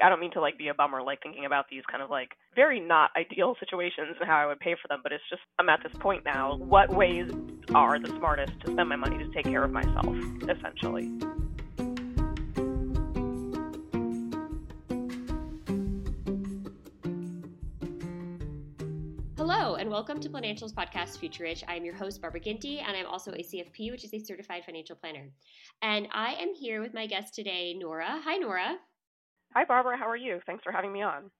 I don't mean to like be a bummer, like thinking about these kind of like very not ideal situations and how I would pay for them, but it's just I'm at this point now. What ways are the smartest to spend my money to take care of myself, essentially? Hello, and welcome to Financials Podcast Future Rich. I'm your host, Barbara Ginty, and I'm also a CFP, which is a certified financial planner. And I am here with my guest today, Nora. Hi, Nora. Hi, Barbara. How are you? Thanks for having me on.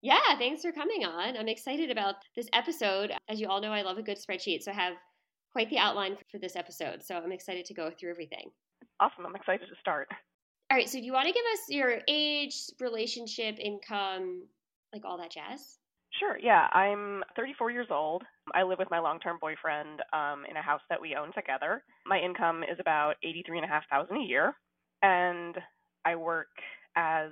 Yeah, thanks for coming on. I'm excited about this episode. As you all know, I love a good spreadsheet, so I have quite the outline for this episode. So I'm excited to go through everything. Awesome. I'm excited to start. All right. So, do you want to give us your age, relationship, income, like all that jazz? Sure. Yeah. I'm 34 years old. I live with my long-term boyfriend um, in a house that we own together. My income is about 83,500 a year, and I work as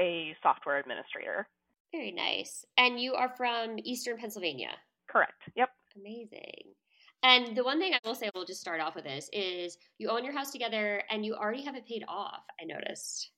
a software administrator. Very nice. And you are from Eastern Pennsylvania. Correct. Yep. Amazing. And the one thing I will say, we'll just start off with this, is you own your house together and you already have it paid off, I noticed.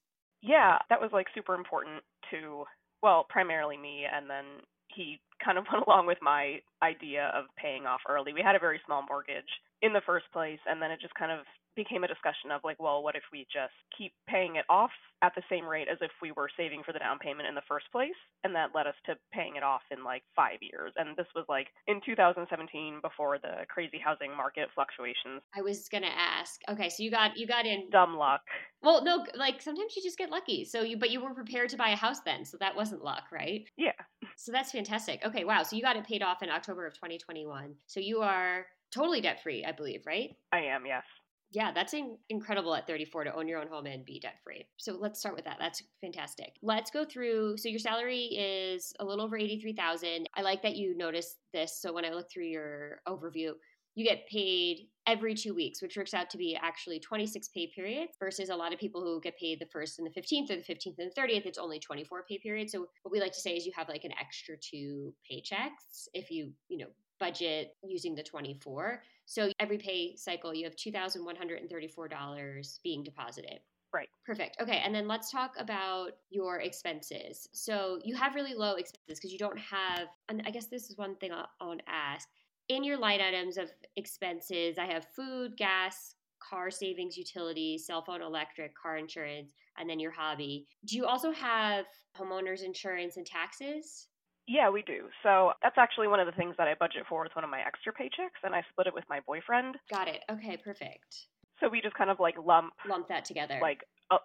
Yeah, that was like super important to, well, primarily me, and then he kind of went along with my idea of paying off early. We had a very small mortgage in the first place, and then it just kind of became a discussion of like, well, what if we just keep paying it off at the same rate as if we were saving for the down payment in the first place? And that led us to paying it off in like five years. And this was like in 2017 before the crazy housing market fluctuations. I was gonna ask. Okay, so you got you got in dumb luck. Well, no, like sometimes you just get lucky. So you but you were prepared to buy a house then, so that wasn't luck, right? Yeah. So that's fantastic. Okay, wow. So you got it paid off in October of 2021. So you are totally debt free, I believe, right? I am, yes. Yeah, that's in- incredible at 34 to own your own home and be debt free. So let's start with that. That's fantastic. Let's go through. So your salary is a little over 83,000. I like that you noticed this. So when I look through your overview, you get paid every two weeks, which works out to be actually 26 pay periods versus a lot of people who get paid the first and the 15th or the 15th and the 30th. It's only 24 pay periods. So what we like to say is you have like an extra two paychecks if you, you know, budget using the 24. So every pay cycle, you have $2,134 being deposited. Right. Perfect. Okay. And then let's talk about your expenses. So you have really low expenses because you don't have, and I guess this is one thing I want to ask. In your line items of expenses, I have food, gas, car savings, utilities, cell phone, electric, car insurance, and then your hobby. Do you also have homeowners insurance and taxes? Yeah, we do. So that's actually one of the things that I budget for with one of my extra paychecks, and I split it with my boyfriend. Got it. Okay, perfect. So we just kind of like lump lump that together, like a,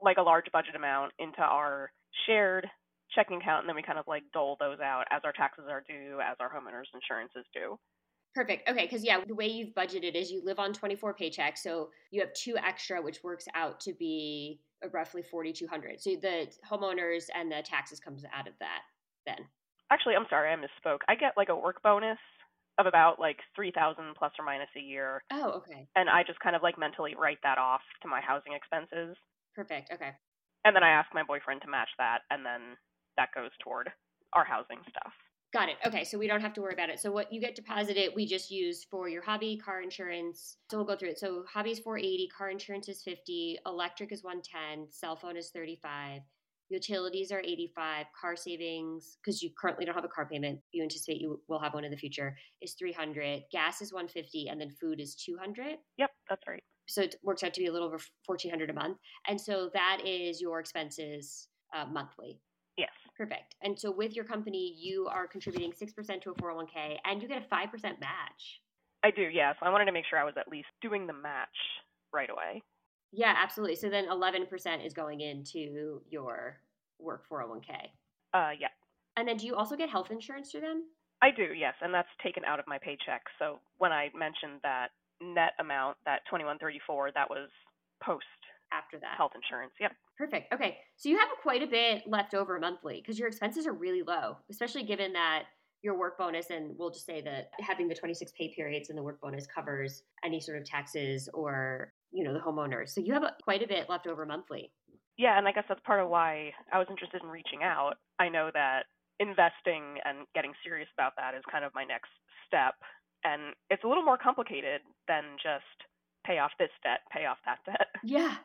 like a large budget amount into our shared checking account, and then we kind of like dole those out as our taxes are due, as our homeowners insurance is due. Perfect. Okay, because yeah, the way you've budgeted is you live on 24 paychecks, so you have two extra, which works out to be roughly 4,200. So the homeowners and the taxes comes out of that then. Actually, I'm sorry, I misspoke. I get like a work bonus of about like 3000 plus or minus a year. Oh, okay. And I just kind of like mentally write that off to my housing expenses. Perfect. Okay. And then I ask my boyfriend to match that and then that goes toward our housing stuff. Got it. Okay, so we don't have to worry about it. So what you get deposited, we just use for your hobby, car insurance. So we'll go through it. So hobby is 480, car insurance is 50, electric is 110, cell phone is 35, utilities are 85, car savings because you currently don't have a car payment, you anticipate you will have one in the future is 300, gas is 150 and then food is 200. Yep, that's right. So it works out to be a little over 1400 a month. And so that is your expenses uh, monthly. Yes. Perfect. And so with your company, you are contributing 6% to a 401k and you get a 5% match. I do, yes. I wanted to make sure I was at least doing the match right away. Yeah, absolutely. So then 11% is going into your work 401k. Uh, yeah. And then do you also get health insurance through them? I do, yes, and that's taken out of my paycheck. So when I mentioned that net amount, that 2134, that was post after that health insurance. Yep. Perfect. Okay. So you have quite a bit left over monthly because your expenses are really low, especially given that your work bonus and we'll just say that having the 26 pay periods and the work bonus covers any sort of taxes or you know the homeowners so you have a, quite a bit left over monthly yeah and i guess that's part of why i was interested in reaching out i know that investing and getting serious about that is kind of my next step and it's a little more complicated than just pay off this debt pay off that debt yeah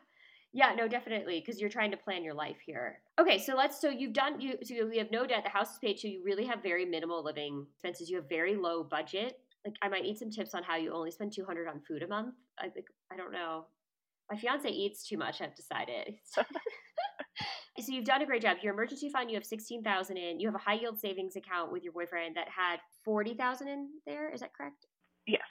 yeah, no, definitely, because you're trying to plan your life here. Okay, so let's. So you've done. You so you have no debt. The house is paid. So you really have very minimal living expenses. You have very low budget. Like I might need some tips on how you only spend two hundred on food a month. I think I don't know. My fiance eats too much. I've decided. so you've done a great job. Your emergency fund, you have sixteen thousand in. You have a high yield savings account with your boyfriend that had forty thousand in there. Is that correct? Yes.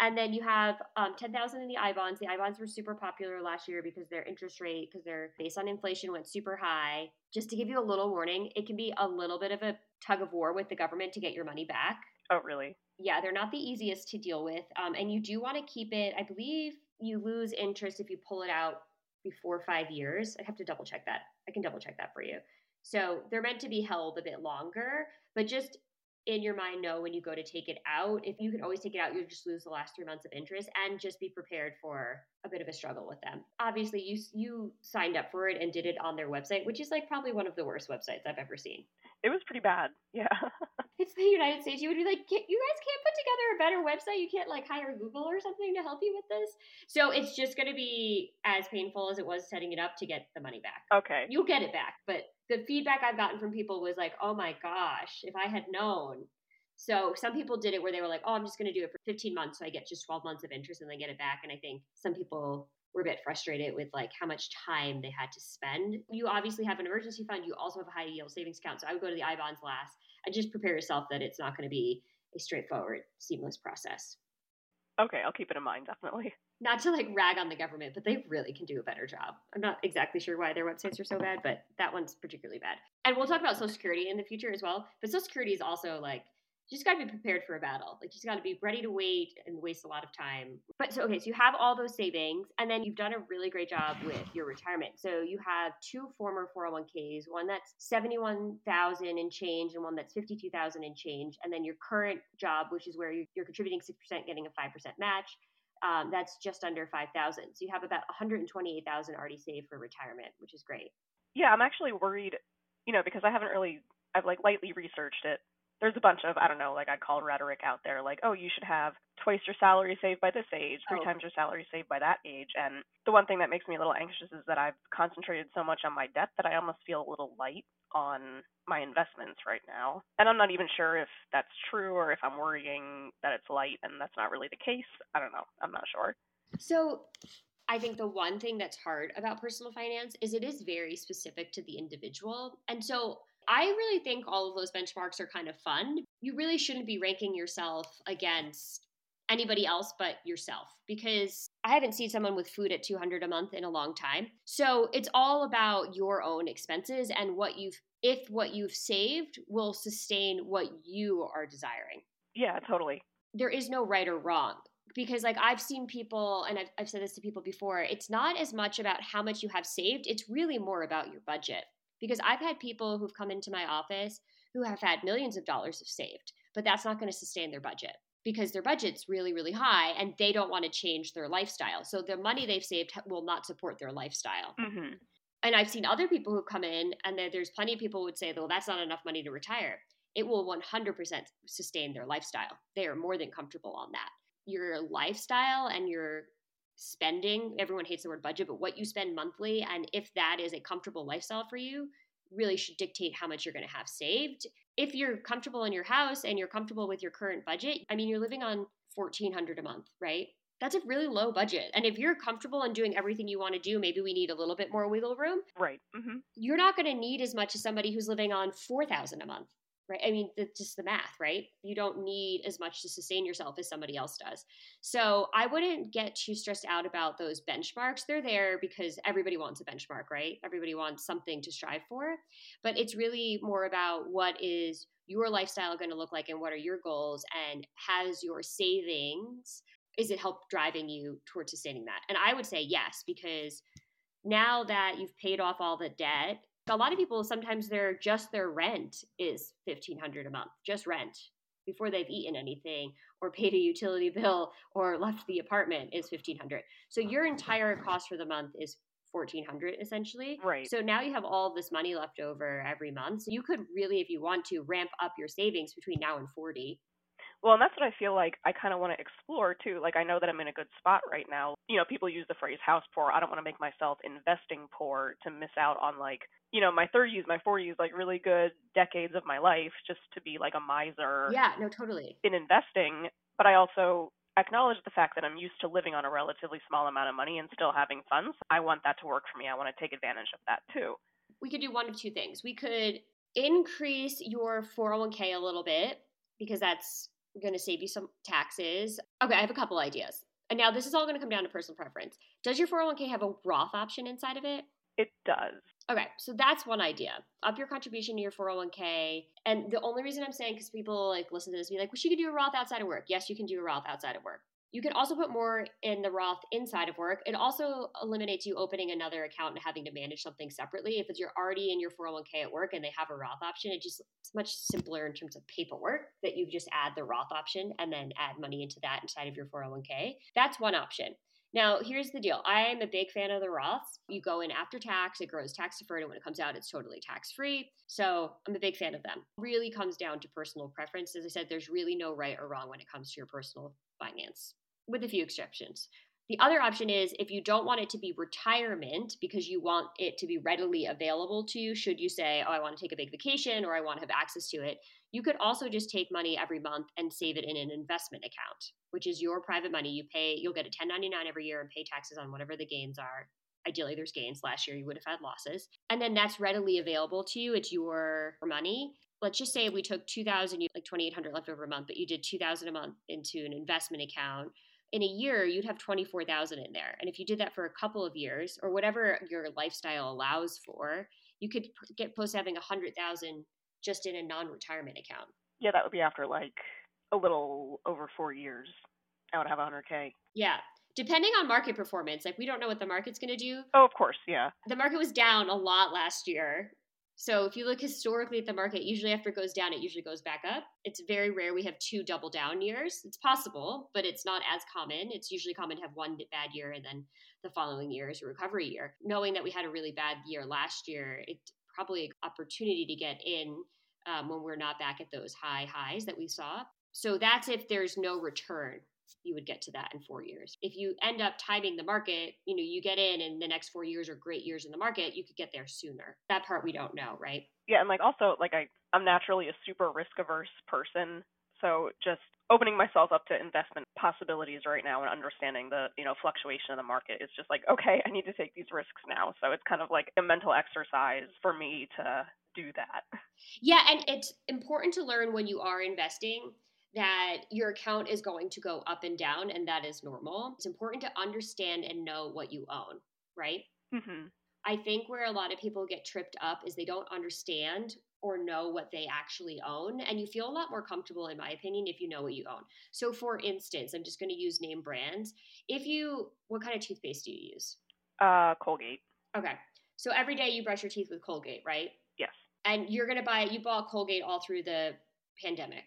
And then you have um, 10,000 in the I bonds. The I bonds were super popular last year because their interest rate, because they're based on inflation, went super high. Just to give you a little warning, it can be a little bit of a tug of war with the government to get your money back. Oh, really? Yeah, they're not the easiest to deal with. Um, and you do want to keep it, I believe you lose interest if you pull it out before five years. I have to double check that. I can double check that for you. So they're meant to be held a bit longer, but just in your mind know when you go to take it out. If you can always take it out, you just lose the last three months of interest and just be prepared for a bit of a struggle with them. Obviously, you you signed up for it and did it on their website, which is like probably one of the worst websites I've ever seen. It was pretty bad. Yeah. the United States. You would be like, you guys can't put together a better website. You can't like hire Google or something to help you with this. So it's just going to be as painful as it was setting it up to get the money back. Okay. You'll get it back, but the feedback I've gotten from people was like, oh my gosh, if I had known. So some people did it where they were like, oh, I'm just going to do it for 15 months. So I get just 12 months of interest and then get it back. And I think some people were a bit frustrated with like how much time they had to spend. You obviously have an emergency fund. You also have a high yield savings account. So I would go to the I bonds last just prepare yourself that it's not going to be a straightforward, seamless process. Okay, I'll keep it in mind, definitely. Not to like rag on the government, but they really can do a better job. I'm not exactly sure why their websites are so bad, but that one's particularly bad. And we'll talk about Social Security in the future as well. But Social Security is also like you just got to be prepared for a battle. Like you just got to be ready to wait and waste a lot of time. But so okay, so you have all those savings, and then you've done a really great job with your retirement. So you have two former 401ks, one that's 71,000 and change, and one that's 52,000 and change, and then your current job, which is where you're contributing six percent, getting a five percent match. Um, that's just under 5,000. So you have about 128,000 already saved for retirement, which is great. Yeah, I'm actually worried, you know, because I haven't really, I've like lightly researched it there's a bunch of I don't know, like I call rhetoric out there, like oh you should have twice your salary saved by this age, three oh. times your salary saved by that age, and the one thing that makes me a little anxious is that I've concentrated so much on my debt that I almost feel a little light on my investments right now, and I'm not even sure if that's true or if I'm worrying that it's light and that's not really the case. I don't know. I'm not sure. So I think the one thing that's hard about personal finance is it is very specific to the individual. And so I really think all of those benchmarks are kind of fun. You really shouldn't be ranking yourself against anybody else but yourself because I haven't seen someone with food at 200 a month in a long time. So it's all about your own expenses and what you've if what you've saved will sustain what you are desiring. Yeah, totally. there is no right or wrong because like I've seen people and I've, I've said this to people before, it's not as much about how much you have saved, it's really more about your budget. Because I've had people who've come into my office who have had millions of dollars of saved, but that's not going to sustain their budget because their budget's really really high and they don't want to change their lifestyle. So the money they've saved will not support their lifestyle. Mm-hmm. And I've seen other people who come in and there's plenty of people who would say, well, that's not enough money to retire. It will 100% sustain their lifestyle. They are more than comfortable on that your lifestyle and your spending everyone hates the word budget but what you spend monthly and if that is a comfortable lifestyle for you really should dictate how much you're going to have saved. If you're comfortable in your house and you're comfortable with your current budget i mean you're living on 1400 a month right? That's a really low budget. And if you're comfortable in doing everything you want to do maybe we need a little bit more wiggle room right mm-hmm. you're not going to need as much as somebody who's living on 4000 a month right? I mean, it's just the math, right? You don't need as much to sustain yourself as somebody else does. So I wouldn't get too stressed out about those benchmarks. They're there because everybody wants a benchmark, right? Everybody wants something to strive for. But it's really more about what is your lifestyle going to look like and what are your goals and has your savings is it help driving you towards sustaining that? And I would say yes because now that you've paid off all the debt a lot of people sometimes their just their rent is 1500 a month just rent before they've eaten anything or paid a utility bill or left the apartment is 1500 so oh, your entire cost for the month is 1400 essentially. Right. So now you have all this money left over every month. So you could really if you want to ramp up your savings between now and 40 well, and that's what I feel like I kind of want to explore too. Like I know that I'm in a good spot right now. You know, people use the phrase house poor. I don't want to make myself investing poor to miss out on like, you know, my 30s, my 40s, like really good decades of my life just to be like a miser. Yeah, no, totally. In investing, but I also acknowledge the fact that I'm used to living on a relatively small amount of money and still having funds. I want that to work for me. I want to take advantage of that too. We could do one of two things. We could increase your 401k a little bit because that's going to save you some taxes. Okay, I have a couple ideas. And now this is all going to come down to personal preference. Does your 401k have a Roth option inside of it? It does. Okay, so that's one idea. Up your contribution to your 401k. And the only reason I'm saying because people like listen to this be like, well, she could do a Roth outside of work. Yes, you can do a Roth outside of work. You can also put more in the Roth inside of work. It also eliminates you opening another account and having to manage something separately. If you're already in your 401k at work and they have a Roth option, it just it's much simpler in terms of paperwork that you just add the Roth option and then add money into that inside of your 401k. That's one option. Now, here's the deal. I'm a big fan of the Roths. You go in after tax, it grows tax deferred, and when it comes out, it's totally tax free. So I'm a big fan of them. Really comes down to personal preference. As I said, there's really no right or wrong when it comes to your personal finance with a few exceptions. The other option is if you don't want it to be retirement because you want it to be readily available to you, should you say, Oh, I want to take a big vacation or I want to have access to it, you could also just take money every month and save it in an investment account, which is your private money. You pay, you'll get a 1099 every year and pay taxes on whatever the gains are. Ideally, there's gains. Last year, you would have had losses. And then that's readily available to you. It's your money let's just say we took 2000 like 2800 left over a month but you did 2000 a month into an investment account in a year you'd have 24,000 in there. And if you did that for a couple of years or whatever your lifestyle allows for, you could get close to having 100,000 just in a non-retirement account. Yeah, that would be after like a little over 4 years. I would have 100k. Yeah. Depending on market performance, like we don't know what the market's going to do. Oh, of course, yeah. The market was down a lot last year so if you look historically at the market, usually after it goes down, it usually goes back up. It's very rare we have two double down years. It's possible, but it's not as common. It's usually common to have one bad year and then the following year is a recovery year. Knowing that we had a really bad year last year, it's probably an opportunity to get in um, when we're not back at those high highs that we saw. So that's if there's no return you would get to that in four years. If you end up timing the market, you know, you get in and the next four years are great years in the market, you could get there sooner. That part we don't know, right? Yeah, and like also like I I'm naturally a super risk averse person. So just opening myself up to investment possibilities right now and understanding the, you know, fluctuation of the market is just like, okay, I need to take these risks now. So it's kind of like a mental exercise for me to do that. Yeah, and it's important to learn when you are investing that your account is going to go up and down, and that is normal. It's important to understand and know what you own, right? Mm-hmm. I think where a lot of people get tripped up is they don't understand or know what they actually own. And you feel a lot more comfortable, in my opinion, if you know what you own. So, for instance, I'm just going to use name brands. If you, what kind of toothpaste do you use? Uh, Colgate. Okay. So, every day you brush your teeth with Colgate, right? Yes. And you're going to buy, you bought Colgate all through the pandemic.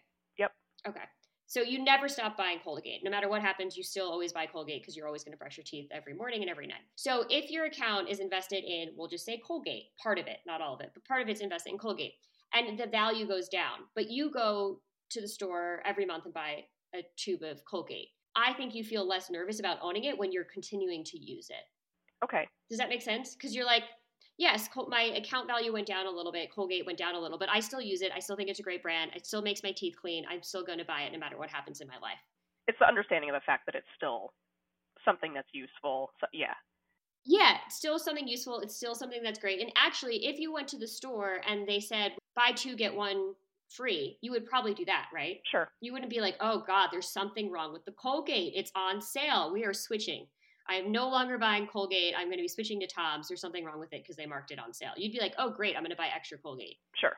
Okay. So you never stop buying Colgate. No matter what happens, you still always buy Colgate because you're always going to brush your teeth every morning and every night. So if your account is invested in, we'll just say Colgate, part of it, not all of it, but part of it's invested in Colgate, and the value goes down, but you go to the store every month and buy a tube of Colgate. I think you feel less nervous about owning it when you're continuing to use it. Okay. Does that make sense? Because you're like, yes, my account value went down a little bit. Colgate went down a little, but I still use it. I still think it's a great brand. It still makes my teeth clean. I'm still going to buy it no matter what happens in my life. It's the understanding of the fact that it's still something that's useful. So, yeah. Yeah, it's still something useful. It's still something that's great. And actually, if you went to the store and they said buy two get one free, you would probably do that, right? Sure. You wouldn't be like, "Oh god, there's something wrong with the Colgate. It's on sale. We are switching." I am no longer buying Colgate. I'm going to be switching to Tom's. There's something wrong with it because they marked it on sale. You'd be like, oh, great, I'm going to buy extra Colgate. Sure.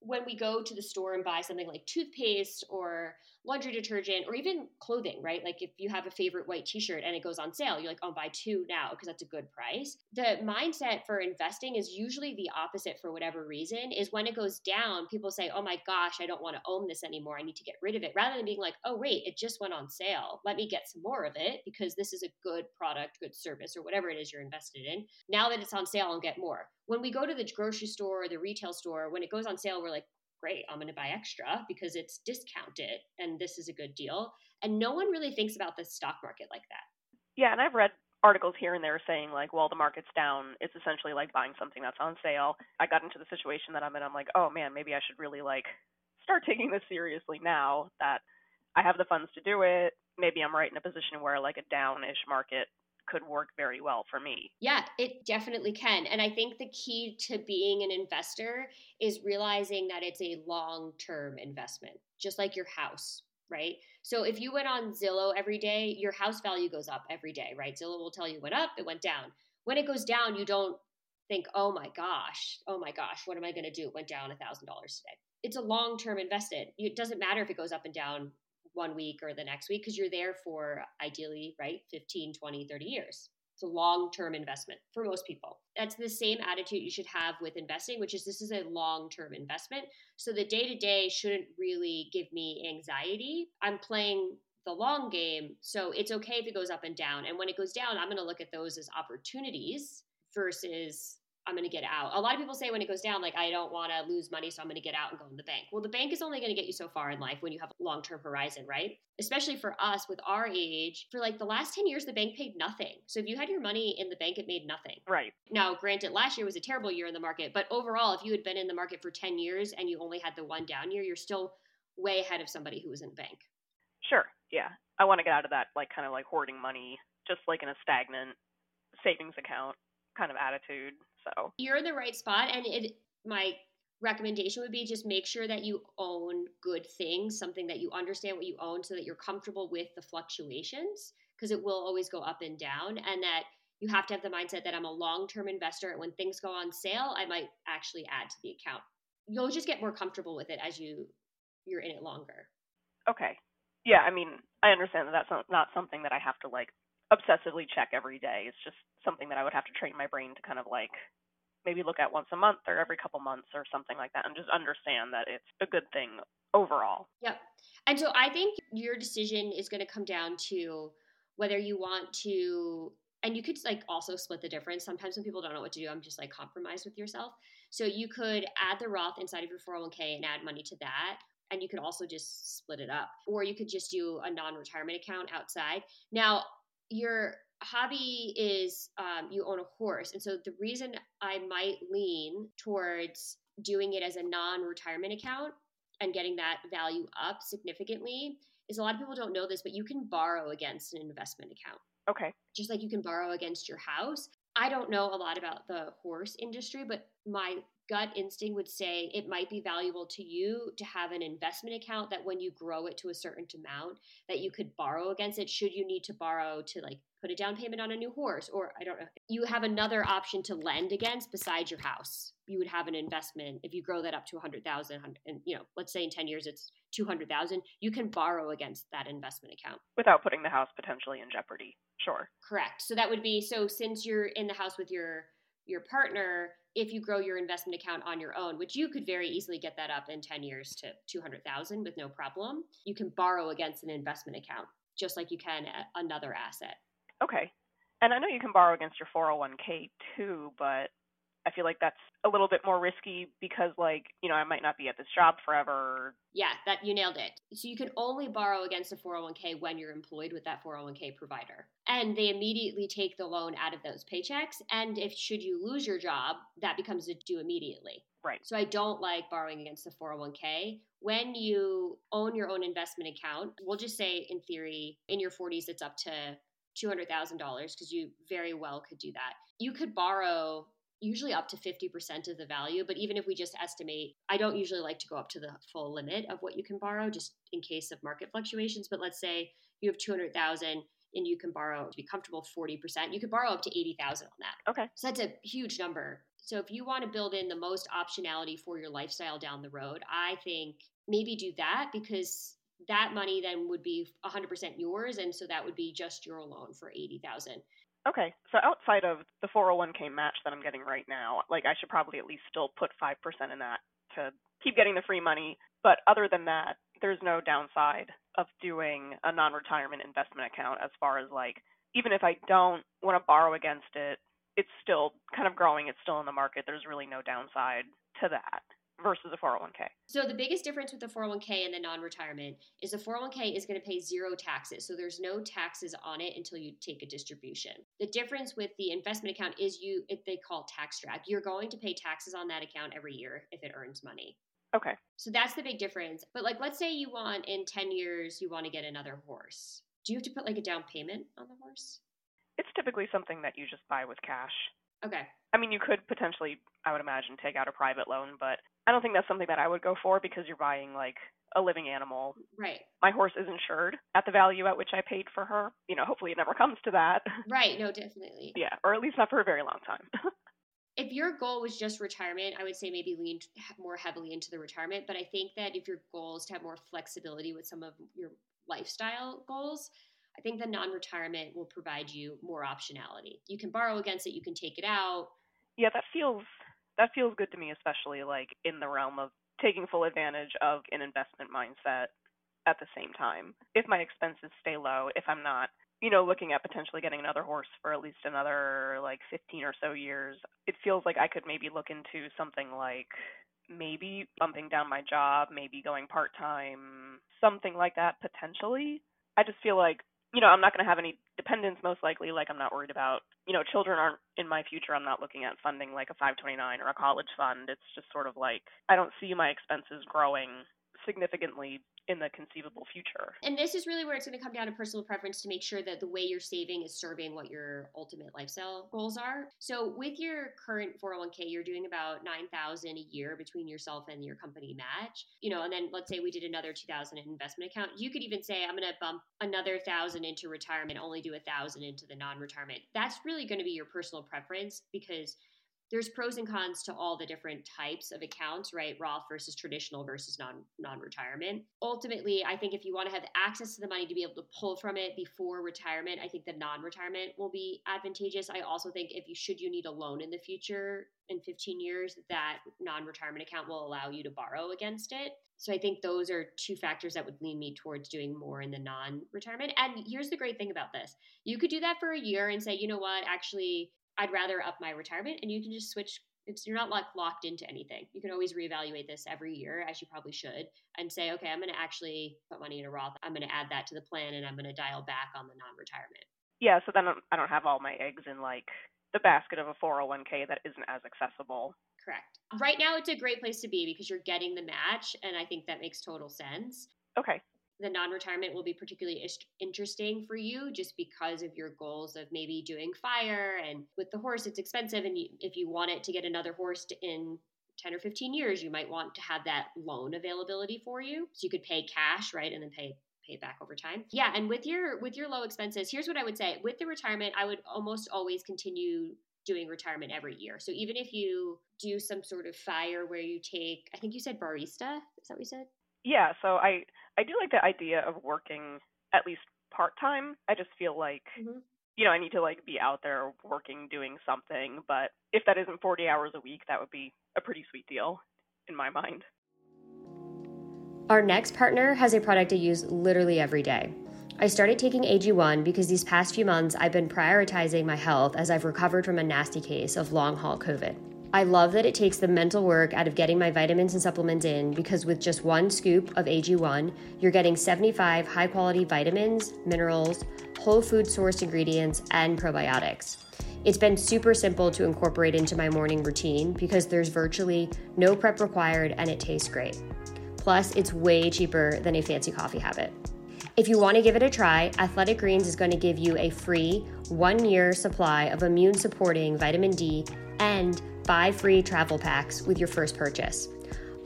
When we go to the store and buy something like toothpaste or laundry detergent or even clothing, right? Like if you have a favorite white t-shirt and it goes on sale, you're like, "Oh, buy two now because that's a good price." The mindset for investing is usually the opposite for whatever reason. Is when it goes down, people say, "Oh my gosh, I don't want to own this anymore. I need to get rid of it." Rather than being like, "Oh, wait, it just went on sale. Let me get some more of it because this is a good product, good service or whatever it is you're invested in. Now that it's on sale, I'll get more." When we go to the grocery store or the retail store, when it goes on sale, we're like, great, I'm going to buy extra because it's discounted and this is a good deal. And no one really thinks about the stock market like that. Yeah, and I've read articles here and there saying like, well, the market's down. It's essentially like buying something that's on sale. I got into the situation that I'm in. I'm like, oh man, maybe I should really like start taking this seriously now that I have the funds to do it. Maybe I'm right in a position where like a downish market could work very well for me. Yeah, it definitely can. And I think the key to being an investor is realizing that it's a long term investment, just like your house, right? So if you went on Zillow every day, your house value goes up every day, right? Zillow will tell you went up, it went down. When it goes down, you don't think, oh my gosh, oh my gosh, what am I going to do? It went down $1,000 today. It's a long term investment. It doesn't matter if it goes up and down one week or the next week because you're there for ideally, right, 15, 20, 30 years. It's a long term investment for most people. That's the same attitude you should have with investing, which is this is a long term investment. So the day to day shouldn't really give me anxiety. I'm playing the long game. So it's okay if it goes up and down. And when it goes down, I'm going to look at those as opportunities versus I'm going to get out. A lot of people say when it goes down, like, I don't want to lose money, so I'm going to get out and go in the bank. Well, the bank is only going to get you so far in life when you have a long term horizon, right? Especially for us with our age, for like the last 10 years, the bank paid nothing. So if you had your money in the bank, it made nothing. Right. Now, granted, last year was a terrible year in the market, but overall, if you had been in the market for 10 years and you only had the one down year, you're still way ahead of somebody who was in the bank. Sure. Yeah. I want to get out of that, like, kind of like hoarding money, just like in a stagnant savings account kind of attitude. So you're in the right spot, and it my recommendation would be just make sure that you own good things, something that you understand what you own, so that you're comfortable with the fluctuations because it will always go up and down, and that you have to have the mindset that I'm a long term investor. And when things go on sale, I might actually add to the account. You'll just get more comfortable with it as you you're in it longer. Okay. Yeah, I mean, I understand that that's not something that I have to like obsessively check every day. It's just something that I would have to train my brain to kind of like maybe look at once a month or every couple months or something like that and just understand that it's a good thing overall. Yep. And so I think your decision is going to come down to whether you want to and you could like also split the difference. Sometimes when people don't know what to do, I'm just like compromise with yourself. So you could add the Roth inside of your 401k and add money to that. And you could also just split it up. Or you could just do a non retirement account outside. Now, your hobby is um, you own a horse. And so the reason I might lean towards doing it as a non retirement account and getting that value up significantly is a lot of people don't know this, but you can borrow against an investment account. Okay. Just like you can borrow against your house. I don't know a lot about the horse industry, but my gut instinct would say it might be valuable to you to have an investment account that when you grow it to a certain amount that you could borrow against it should you need to borrow to like put a down payment on a new horse or i don't know you have another option to lend against besides your house. You would have an investment. If you grow that up to 100000 and you know let's say in 10 years it's 200000 you can borrow against that investment account. Without putting the house potentially in jeopardy. Sure. Correct. So that would be so since you're in the house with your your partner if you grow your investment account on your own which you could very easily get that up in 10 years to 200000 with no problem you can borrow against an investment account just like you can another asset Okay. And I know you can borrow against your 401k too, but I feel like that's a little bit more risky because like, you know, I might not be at this job forever. Yeah, that you nailed it. So you can only borrow against a 401k when you're employed with that 401k provider. And they immediately take the loan out of those paychecks and if should you lose your job, that becomes a due immediately. Right. So I don't like borrowing against the 401k. When you own your own investment account, we'll just say in theory in your 40s it's up to $200,000 because you very well could do that. You could borrow usually up to 50% of the value, but even if we just estimate, I don't usually like to go up to the full limit of what you can borrow just in case of market fluctuations, but let's say you have 200,000 and you can borrow to be comfortable 40%, you could borrow up to 80,000 on that. Okay. So that's a huge number. So if you want to build in the most optionality for your lifestyle down the road, I think maybe do that because that money then would be 100% yours and so that would be just your loan for 80,000. Okay. So outside of the 401k match that I'm getting right now, like I should probably at least still put 5% in that to keep getting the free money, but other than that, there's no downside of doing a non-retirement investment account as far as like even if I don't want to borrow against it, it's still kind of growing, it's still in the market. There's really no downside to that versus a 401k. So the biggest difference with the 401k and the non-retirement is the 401k is going to pay zero taxes. So there's no taxes on it until you take a distribution. The difference with the investment account is you if they call tax drag. You're going to pay taxes on that account every year if it earns money. Okay. So that's the big difference. But like let's say you want in 10 years you want to get another horse. Do you have to put like a down payment on the horse? It's typically something that you just buy with cash. Okay. I mean, you could potentially, I would imagine, take out a private loan, but I don't think that's something that I would go for because you're buying like a living animal. Right. My horse is insured at the value at which I paid for her. You know, hopefully it never comes to that. Right. No, definitely. yeah, or at least not for a very long time. if your goal was just retirement, I would say maybe lean more heavily into the retirement. But I think that if your goal is to have more flexibility with some of your lifestyle goals, I think the non retirement will provide you more optionality. You can borrow against it, you can take it out. Yeah, that feels that feels good to me, especially like in the realm of taking full advantage of an investment mindset at the same time. If my expenses stay low, if I'm not, you know, looking at potentially getting another horse for at least another like 15 or so years, it feels like I could maybe look into something like maybe bumping down my job, maybe going part time, something like that potentially. I just feel like you know, I'm not going to have any dependents most likely. Like, I'm not worried about, you know, children aren't in my future. I'm not looking at funding like a 529 or a college fund. It's just sort of like, I don't see my expenses growing significantly in the conceivable future. And this is really where it's going to come down to personal preference to make sure that the way you're saving is serving what your ultimate lifestyle goals are. So with your current 401k, you're doing about 9,000 a year between yourself and your company match. You know, and then let's say we did another 2,000 investment account. You could even say I'm going to bump another 1,000 into retirement, only do a 1,000 into the non-retirement. That's really going to be your personal preference because there's pros and cons to all the different types of accounts, right? Roth versus traditional versus non non retirement. Ultimately, I think if you want to have access to the money to be able to pull from it before retirement, I think the non retirement will be advantageous. I also think if you should you need a loan in the future in 15 years, that non retirement account will allow you to borrow against it. So I think those are two factors that would lean me towards doing more in the non retirement. And here's the great thing about this you could do that for a year and say, you know what, actually, I'd rather up my retirement and you can just switch it's you're not like locked into anything. You can always reevaluate this every year, as you probably should, and say, okay, I'm going to actually put money in a Roth. I'm going to add that to the plan, and I'm going to dial back on the non-retirement. Yeah, so then I don't have all my eggs in like the basket of a 401k that isn't as accessible. Correct. Right now, it's a great place to be because you're getting the match, and I think that makes total sense. Okay the non-retirement will be particularly interesting for you just because of your goals of maybe doing fire and with the horse it's expensive and you, if you want it to get another horse in 10 or 15 years, you might want to have that loan availability for you. So you could pay cash, right? And then pay pay it back over time. Yeah, and with your with your low expenses, here's what I would say. With the retirement, I would almost always continue doing retirement every year. So even if you do some sort of fire where you take I think you said barista, is that what you said? Yeah, so I I do like the idea of working at least part-time. I just feel like mm-hmm you know, I need to like be out there working, doing something. But if that isn't 40 hours a week, that would be a pretty sweet deal in my mind. Our next partner has a product I use literally every day. I started taking AG1 because these past few months I've been prioritizing my health as I've recovered from a nasty case of long haul COVID. I love that it takes the mental work out of getting my vitamins and supplements in because with just one scoop of AG1, you're getting 75 high quality vitamins, minerals, whole food sourced ingredients, and probiotics. It's been super simple to incorporate into my morning routine because there's virtually no prep required and it tastes great. Plus, it's way cheaper than a fancy coffee habit. If you want to give it a try, Athletic Greens is going to give you a free one year supply of immune supporting vitamin D and five free travel packs with your first purchase.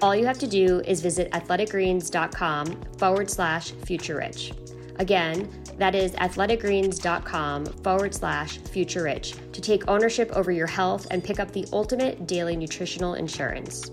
All you have to do is visit athleticgreens.com forward slash future rich. Again, that is athleticgreens.com forward slash future rich to take ownership over your health and pick up the ultimate daily nutritional insurance.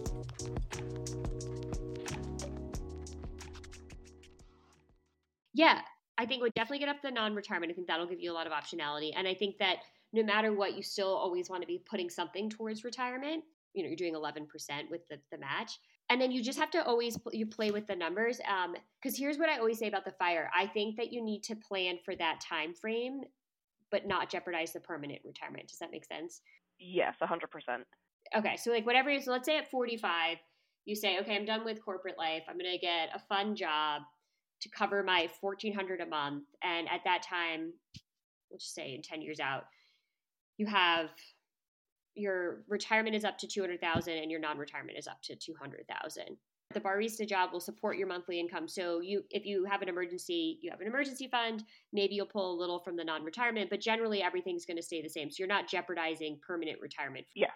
Yeah, I think would definitely get up the non retirement. I think that'll give you a lot of optionality. And I think that no matter what, you still always want to be putting something towards retirement. You know, you're doing 11% with the, the match. And then you just have to always you play with the numbers. Because um, here's what I always say about the fire. I think that you need to plan for that time frame, but not jeopardize the permanent retirement. Does that make sense? Yes, 100%. Okay, so like whatever. So let's say at 45, you say, okay, I'm done with corporate life. I'm going to get a fun job to cover my 1400 a month. And at that time, let's just say in 10 years out, you have your retirement is up to 200,000 and your non-retirement is up to 200,000. The barista job will support your monthly income. So you if you have an emergency, you have an emergency fund, maybe you'll pull a little from the non-retirement, but generally everything's going to stay the same. So you're not jeopardizing permanent retirement. Yes.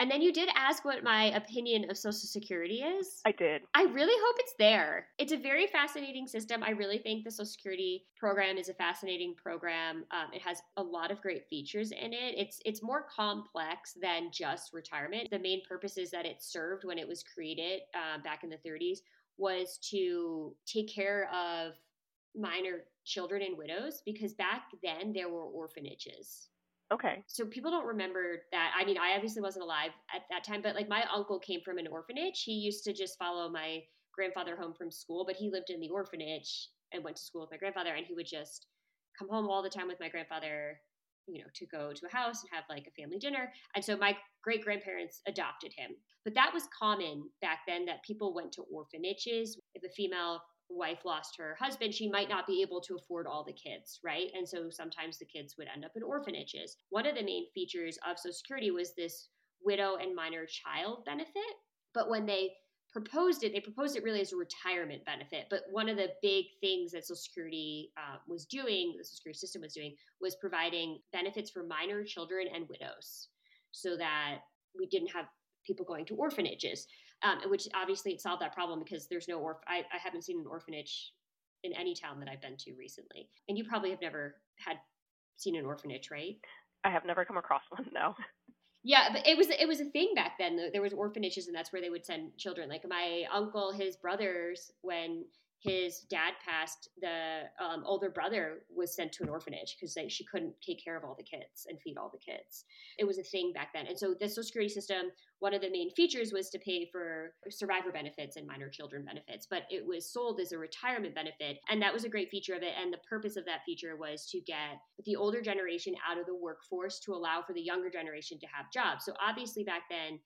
And then you did ask what my opinion of Social Security is. I did. I really hope it's there. It's a very fascinating system. I really think the Social Security program is a fascinating program. Um, it has a lot of great features in it. It's it's more complex than just retirement. The main purposes that it served when it was created uh, back in the 30s was to take care of minor children and widows because back then there were orphanages Okay. So people don't remember that. I mean, I obviously wasn't alive at that time, but like my uncle came from an orphanage. He used to just follow my grandfather home from school, but he lived in the orphanage and went to school with my grandfather and he would just come home all the time with my grandfather, you know, to go to a house and have like a family dinner. And so my great grandparents adopted him. But that was common back then that people went to orphanages. If a female wife lost her husband, she might not be able to afford all the kids, right? And so sometimes the kids would end up in orphanages. One of the main features of Social Security was this widow and minor child benefit. But when they proposed it, they proposed it really as a retirement benefit. But one of the big things that Social Security uh, was doing, the Social Security system was doing, was providing benefits for minor children and widows so that we didn't have people going to orphanages um, which obviously it solved that problem because there's no orph. I, I haven't seen an orphanage in any town that I've been to recently, and you probably have never had seen an orphanage, right? I have never come across one. No. Yeah, but it was it was a thing back then. There was orphanages, and that's where they would send children. Like my uncle, his brothers, when his dad passed, the um, older brother was sent to an orphanage because she couldn't take care of all the kids and feed all the kids. It was a thing back then. And so the Social Security system, one of the main features was to pay for survivor benefits and minor children benefits, but it was sold as a retirement benefit. And that was a great feature of it. And the purpose of that feature was to get the older generation out of the workforce to allow for the younger generation to have jobs. So obviously back then,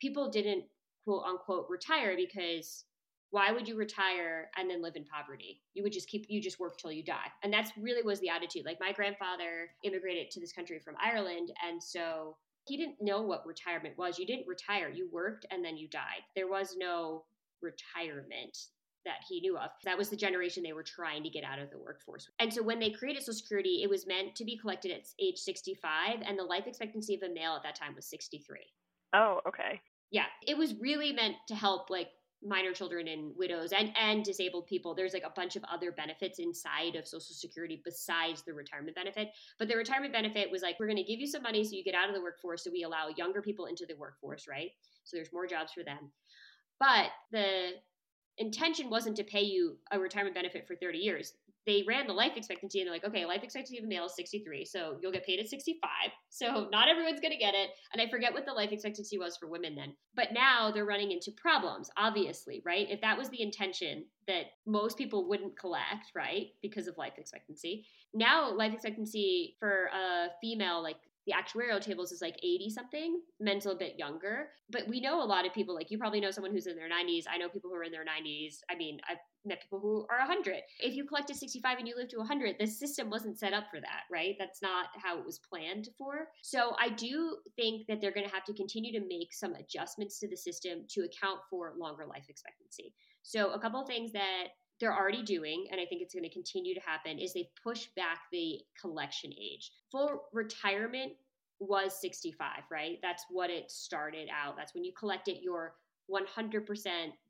people didn't quote unquote retire because why would you retire and then live in poverty you would just keep you just work till you die and that's really was the attitude like my grandfather immigrated to this country from ireland and so he didn't know what retirement was you didn't retire you worked and then you died there was no retirement that he knew of. That was the generation they were trying to get out of the workforce. And so when they created Social Security, it was meant to be collected at age 65, and the life expectancy of a male at that time was 63. Oh, okay. Yeah, it was really meant to help like minor children and widows and and disabled people there's like a bunch of other benefits inside of social security besides the retirement benefit. But the retirement benefit was like we're going to give you some money so you get out of the workforce so we allow younger people into the workforce right? So there's more jobs for them. But the intention wasn't to pay you a retirement benefit for 30 years they ran the life expectancy and they're like, okay, life expectancy of a male is 63. So you'll get paid at 65. So not everyone's going to get it. And I forget what the life expectancy was for women then. But now they're running into problems, obviously, right? If that was the intention that most people wouldn't collect, right? Because of life expectancy. Now life expectancy for a female, like the actuarial tables is like 80 something men's a bit younger. But we know a lot of people like you probably know someone who's in their 90s i know people who are in their 90s i mean i've met people who are 100 if you collected 65 and you live to 100 the system wasn't set up for that right? That's not how it was planned for. So i do think that they're going to have to continue to make some adjustments to the system to account for longer life expectancy. So a couple of things that they're already doing, and I think it's going to continue to happen, is they've pushed back the collection age. Full retirement was 65, right? That's what it started out. That's when you collected your 100%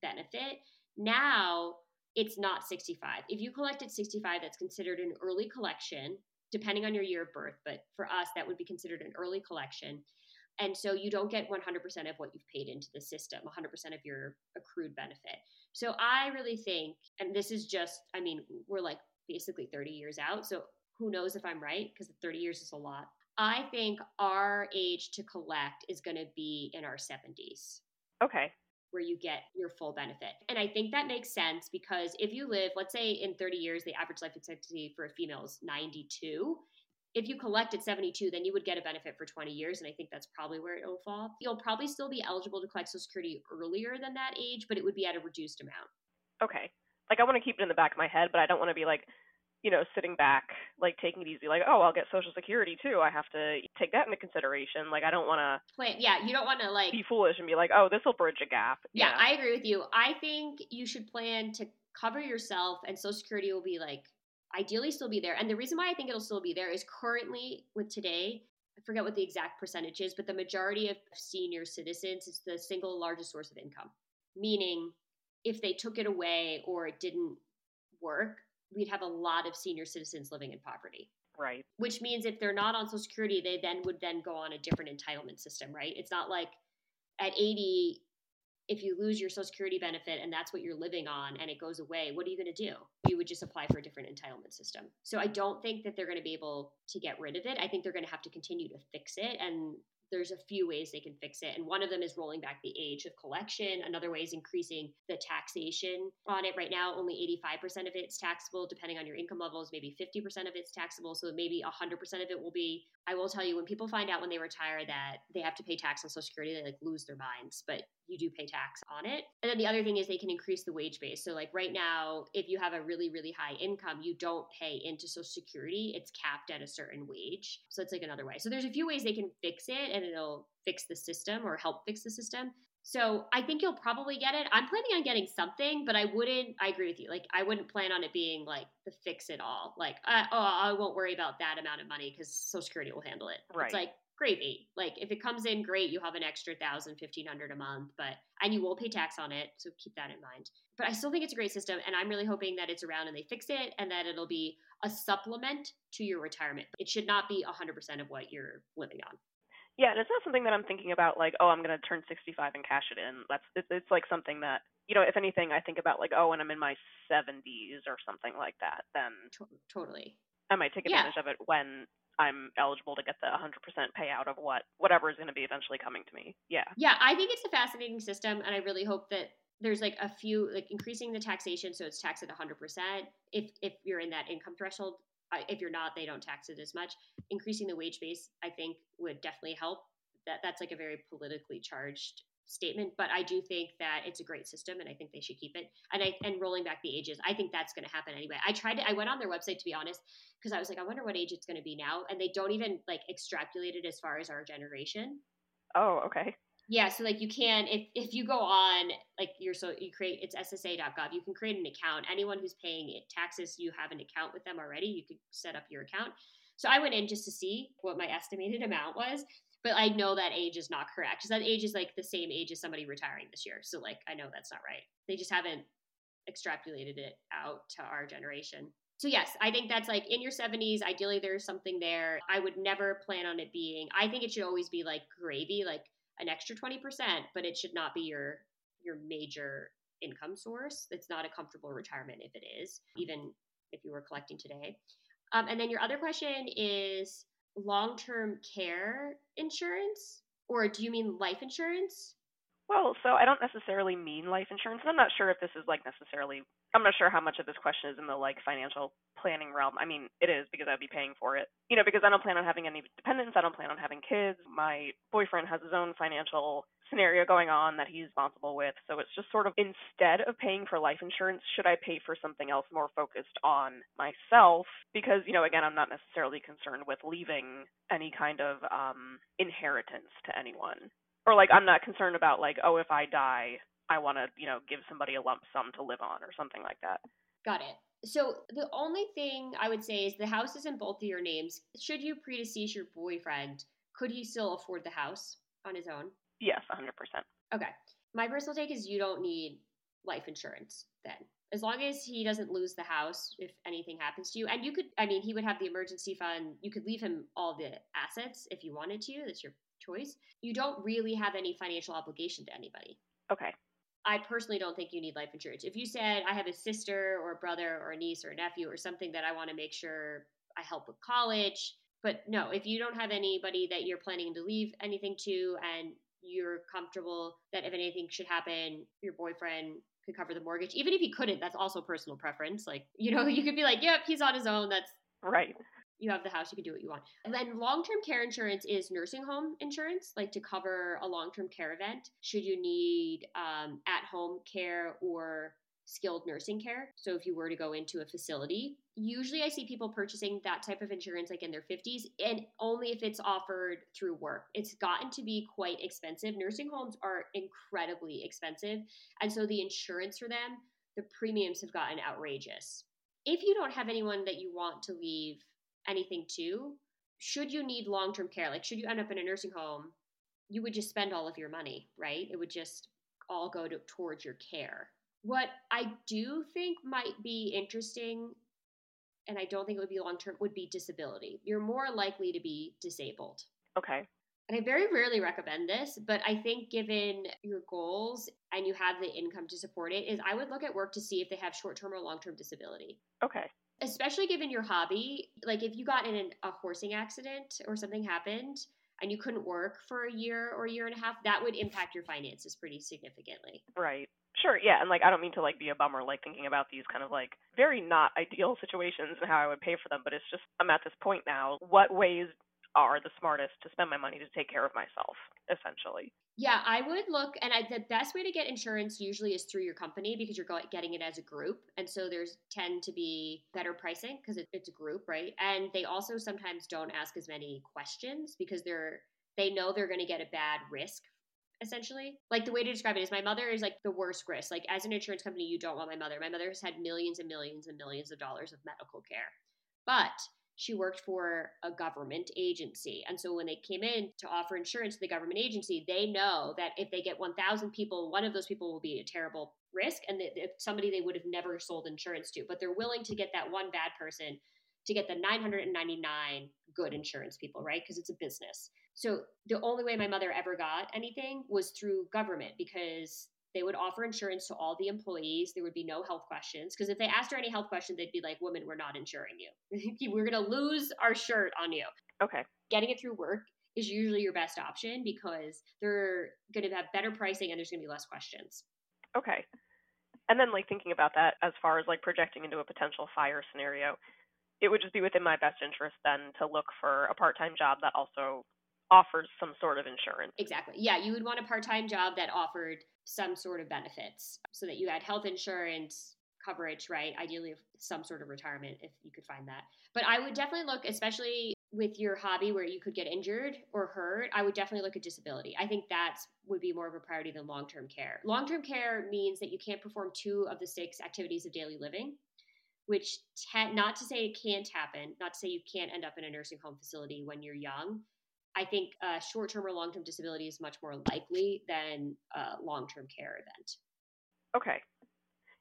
benefit. Now it's not 65. If you collected 65, that's considered an early collection, depending on your year of birth. But for us, that would be considered an early collection. And so you don't get 100% of what you've paid into the system, 100% of your accrued benefit. So I really think, and this is just, I mean, we're like basically 30 years out. So who knows if I'm right? Because 30 years is a lot. I think our age to collect is going to be in our 70s. Okay. Where you get your full benefit. And I think that makes sense because if you live, let's say in 30 years, the average life expectancy for a female is 92 if you collect at 72, then you would get a benefit for 20 years. And I think that's probably where it'll fall. You'll probably still be eligible to collect Social Security earlier than that age, but it would be at a reduced amount. Okay. Like I want to keep it in the back of my head, but I don't want to be like, you know, sitting back, like taking it easy, like, oh, I'll get Social Security too. I have to take that into consideration. Like, I don't want to plan. Yeah, you don't want to like be foolish and be like, oh, this will bridge a gap. Yeah, yeah, I agree with you. I think you should plan to cover yourself, and Social Security will be like ideally still be there. And the reason why I think it'll still be there is currently with today, I forget what the exact percentage is, but the majority of senior citizens is the single largest source of income. Meaning, if they took it away or it didn't work, we'd have a lot of senior citizens living in poverty. Right. Which means if they're not on Social Security, they then would then go on a different entitlement system, right? It's not like at 80, if you lose your social security benefit and that's what you're living on and it goes away what are you going to do you would just apply for a different entitlement system so i don't think that they're going to be able to get rid of it i think they're going to have to continue to fix it and there's a few ways they can fix it. And one of them is rolling back the age of collection. Another way is increasing the taxation on it. Right now, only 85% of it's taxable, depending on your income levels. Maybe 50% of it's taxable. So maybe 100% of it will be. I will tell you, when people find out when they retire that they have to pay tax on Social Security, they like lose their minds. But you do pay tax on it. And then the other thing is they can increase the wage base. So, like right now, if you have a really, really high income, you don't pay into Social Security. It's capped at a certain wage. So, it's like another way. So, there's a few ways they can fix it and it'll fix the system or help fix the system. So, I think you'll probably get it. I'm planning on getting something, but I wouldn't, I agree with you. Like, I wouldn't plan on it being like the fix it all. Like, uh, oh, I won't worry about that amount of money because Social Security will handle it. Right. It's like, gravy. Like if it comes in great, you have an extra thousand, fifteen hundred a month, but and you will pay tax on it. So keep that in mind. But I still think it's a great system and I'm really hoping that it's around and they fix it and that it'll be a supplement to your retirement. It should not be hundred percent of what you're living on. Yeah, and it's not something that I'm thinking about like, oh, I'm going to turn 65 and cash it in. That's it's, it's like something that you know, if anything, I think about like, oh, when I'm in my 70s or something like that, then totally. I might take advantage yeah. of it when I'm eligible to get the 100% payout of what whatever is going to be eventually coming to me. Yeah. Yeah, I think it's a fascinating system and I really hope that there's like a few like increasing the taxation so it's taxed at 100% if if you're in that income threshold if you're not they don't tax it as much increasing the wage base i think would definitely help that that's like a very politically charged statement, but I do think that it's a great system and I think they should keep it. And I and rolling back the ages, I think that's going to happen anyway. I tried to I went on their website to be honest because I was like I wonder what age it's going to be now and they don't even like extrapolate it as far as our generation. Oh, okay. Yeah, so like you can if if you go on like you're so you create it's ssa.gov, you can create an account. Anyone who's paying taxes, you have an account with them already. You could set up your account. So I went in just to see what my estimated amount was. But I know that age is not correct because that age is like the same age as somebody retiring this year. So like I know that's not right. They just haven't extrapolated it out to our generation. So yes, I think that's like in your 70s, ideally there's something there. I would never plan on it being. I think it should always be like gravy, like an extra 20%, but it should not be your your major income source. It's not a comfortable retirement if it is, even if you were collecting today. Um, and then your other question is long term care insurance, or do you mean life insurance? Well, so I don't necessarily mean life insurance. I'm not sure if this is like necessarily I'm not sure how much of this question is in the like financial planning realm. I mean, it is because I'd be paying for it. You know, because I don't plan on having any dependents, I don't plan on having kids. My boyfriend has his own financial scenario going on that he's responsible with. So it's just sort of instead of paying for life insurance, should I pay for something else more focused on myself? Because, you know, again, I'm not necessarily concerned with leaving any kind of um inheritance to anyone. Or like I'm not concerned about like, oh, if I die, I want to, you know, give somebody a lump sum to live on or something like that. Got it. So the only thing I would say is the house is in both of your names. Should you predecease your boyfriend, could he still afford the house on his own? Yes, 100%. Okay. My personal take is you don't need life insurance then. As long as he doesn't lose the house if anything happens to you. And you could, I mean, he would have the emergency fund. You could leave him all the assets if you wanted to. That's your choice. You don't really have any financial obligation to anybody. Okay. I personally don't think you need life insurance. If you said I have a sister or a brother or a niece or a nephew or something that I want to make sure I help with college, but no, if you don't have anybody that you're planning to leave anything to and you're comfortable that if anything should happen, your boyfriend could cover the mortgage, even if he couldn't, that's also personal preference. Like, you know, you could be like, yep, he's on his own. That's right you have the house, you can do what you want. And then long term care insurance is nursing home insurance, like to cover a long term care event should you need um, at home care or skilled nursing care. So if you were to go into a facility, usually I see people purchasing that type of insurance like in their 50s and only if it's offered through work. It's gotten to be quite expensive. Nursing homes are incredibly expensive. And so the insurance for them, the premiums have gotten outrageous. If you don't have anyone that you want to leave anything to, should you need long term care, like should you end up in a nursing home, you would just spend all of your money, right? It would just all go to, towards your care. What I do think might be interesting, and I don't think it would be long term, would be disability. You're more likely to be disabled. Okay. And I very rarely recommend this, but I think given your goals and you have the income to support it, is I would look at work to see if they have short term or long term disability. Okay especially given your hobby like if you got in an, a horsing accident or something happened and you couldn't work for a year or a year and a half that would impact your finances pretty significantly. Right. Sure yeah and like i don't mean to like be a bummer like thinking about these kind of like very not ideal situations and how i would pay for them but it's just i'm at this point now what ways are the smartest to spend my money to take care of myself essentially yeah, I would look, and I, the best way to get insurance usually is through your company because you're getting it as a group, and so there's tend to be better pricing because it, it's a group, right? And they also sometimes don't ask as many questions because they're they know they're going to get a bad risk essentially. Like the way to describe it is my mother is like the worst risk. Like as an insurance company, you don't want my mother. My mother has had millions and millions and millions of dollars of medical care. But she worked for a government agency. And so when they came in to offer insurance to the government agency, they know that if they get 1,000 people, one of those people will be a terrible risk and somebody they would have never sold insurance to. But they're willing to get that one bad person to get the 999 good insurance people, right? Because it's a business. So the only way my mother ever got anything was through government because they would offer insurance to all the employees. There would be no health questions because if they asked her any health question, they'd be like, "Woman, we're not insuring you. we're going to lose our shirt on you." Okay. Getting it through work is usually your best option because they're going to have better pricing and there's going to be less questions. Okay. And then like thinking about that as far as like projecting into a potential fire scenario, it would just be within my best interest then to look for a part-time job that also offers some sort of insurance. Exactly. Yeah, you would want a part-time job that offered some sort of benefits so that you had health insurance coverage, right? Ideally some sort of retirement if you could find that. But I would definitely look especially with your hobby where you could get injured or hurt, I would definitely look at disability. I think that would be more of a priority than long-term care. Long-term care means that you can't perform two of the six activities of daily living which te- not to say it can't happen, not to say you can't end up in a nursing home facility when you're young, I think uh, a short term or long term disability is much more likely than uh, a long term care event. Okay.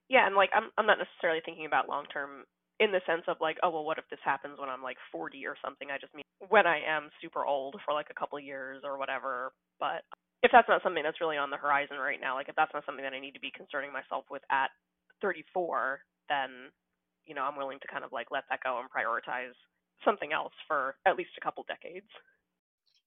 Yeah, and like I'm I'm not necessarily thinking about long term in the sense of like, oh well, what if this happens when I'm like 40 or something? I just mean when I am super old for like a couple years or whatever. But if that's not something that's really on the horizon right now, like if that's not something that I need to be concerning myself with at 34, then you know I'm willing to kind of like let that go and prioritize something else for at least a couple decades.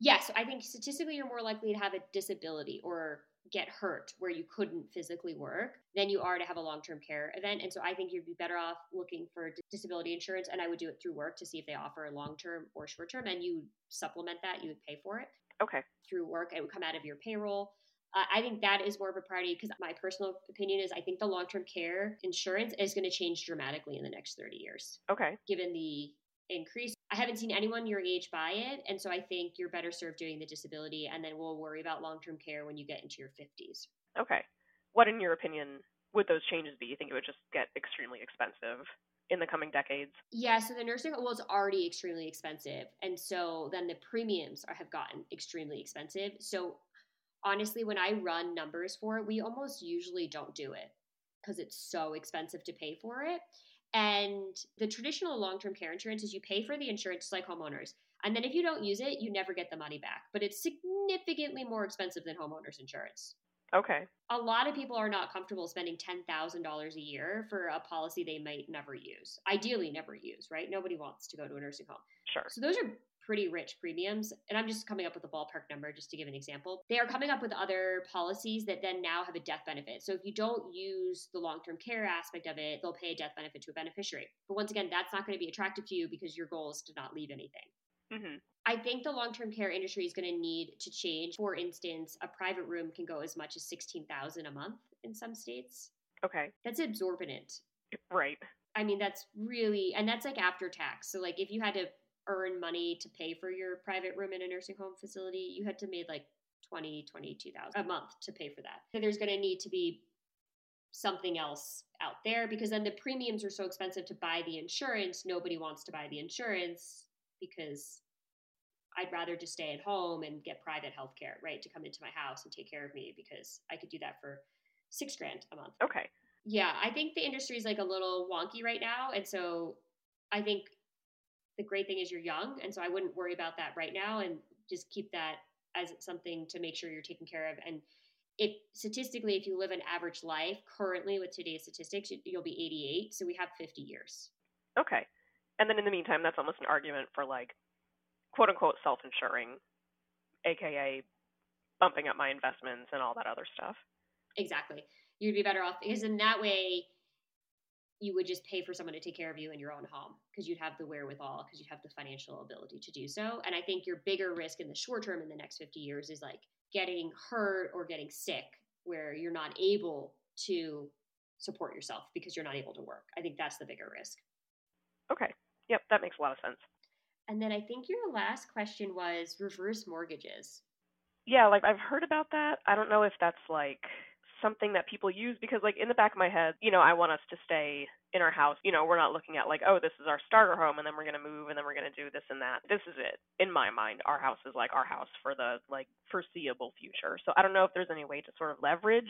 Yes, I think statistically you're more likely to have a disability or get hurt where you couldn't physically work than you are to have a long-term care event and so i think you'd be better off looking for disability insurance and i would do it through work to see if they offer long-term or short-term and you supplement that you would pay for it okay through work it would come out of your payroll uh, i think that is more of a priority because my personal opinion is i think the long-term care insurance is going to change dramatically in the next 30 years okay given the increase. I haven't seen anyone your age buy it. And so I think you're better served doing the disability. And then we'll worry about long term care when you get into your 50s. Okay. What, in your opinion, would those changes be? You think it would just get extremely expensive in the coming decades? Yeah, so the nursing well, it's already extremely expensive, and so then the premiums are, have gotten extremely expensive. So honestly, when I run numbers for it, we almost usually don't do it because it's so expensive to pay for it. And the traditional long term care insurance is you pay for the insurance like homeowners. And then if you don't use it, you never get the money back. But it's significantly more expensive than homeowners insurance. Okay. A lot of people are not comfortable spending $10,000 a year for a policy they might never use. Ideally, never use, right? Nobody wants to go to a nursing home. Sure. So those are pretty rich premiums. And I'm just coming up with a ballpark number just to give an example. They are coming up with other policies that then now have a death benefit. So if you don't use the long term care aspect of it, they'll pay a death benefit to a beneficiary. But once again, that's not going to be attractive to you because your goal is to not leave anything. Mm-hmm. I think the long term care industry is going to need to change. For instance, a private room can go as much as 16000 a month in some states. Okay. That's exorbitant. Right. I mean, that's really, and that's like after tax. So, like, if you had to earn money to pay for your private room in a nursing home facility, you had to make like 20, 22,000 a month to pay for that. So there's going to need to be something else out there because then the premiums are so expensive to buy the insurance. Nobody wants to buy the insurance because I'd rather just stay at home and get private health care, right? To come into my house and take care of me because I could do that for six grand a month. Okay. Yeah, I think the industry is like a little wonky right now. And so I think the great thing is you're young, and so I wouldn't worry about that right now, and just keep that as something to make sure you're taken care of. And if statistically, if you live an average life currently with today's statistics, you'll be 88. So we have 50 years. Okay. And then in the meantime, that's almost an argument for like quote unquote self insuring, aka bumping up my investments and all that other stuff. Exactly. You'd be better off because in that way, you would just pay for someone to take care of you in your own home because you'd have the wherewithal because you'd have the financial ability to do so. And i think your bigger risk in the short term in the next 50 years is like getting hurt or getting sick where you're not able to support yourself because you're not able to work. I think that's the bigger risk. Okay. Yep that makes a lot of sense. And then i think your last question was reverse mortgages. Yeah like i've heard about that. I don't know if that's like something that people use because like in the back of my head, you know, I want us to stay in our house. You know, we're not looking at like, oh, this is our starter home and then we're going to move and then we're going to do this and that. This is it. In my mind, our house is like our house for the like foreseeable future. So I don't know if there's any way to sort of leverage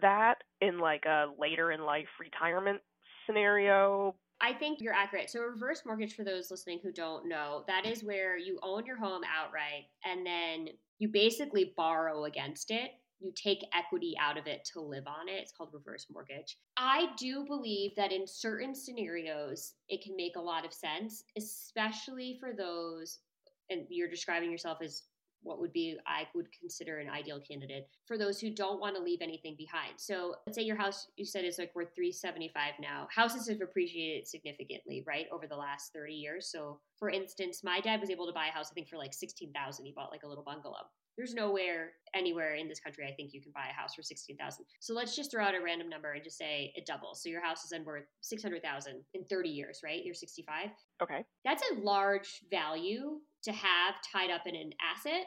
that in like a later in life retirement scenario. I think you're accurate. So, reverse mortgage, for those listening who don't know, that is where you own your home outright and then you basically borrow against it you take equity out of it to live on it. It's called reverse mortgage. I do believe that in certain scenarios, it can make a lot of sense, especially for those, and you're describing yourself as what would be I would consider an ideal candidate for those who don't want to leave anything behind. So let's say your house you said is like worth 375 now. Houses have appreciated significantly, right, over the last 30 years. So for instance, my dad was able to buy a house I think for like 16,000. He bought like a little bungalow. There's nowhere anywhere in this country I think you can buy a house for 16,000. So let's just throw out a random number and just say it doubles. So your house is then worth 600,000 in 30 years, right? You're 65. Okay. That's a large value to have tied up in an asset,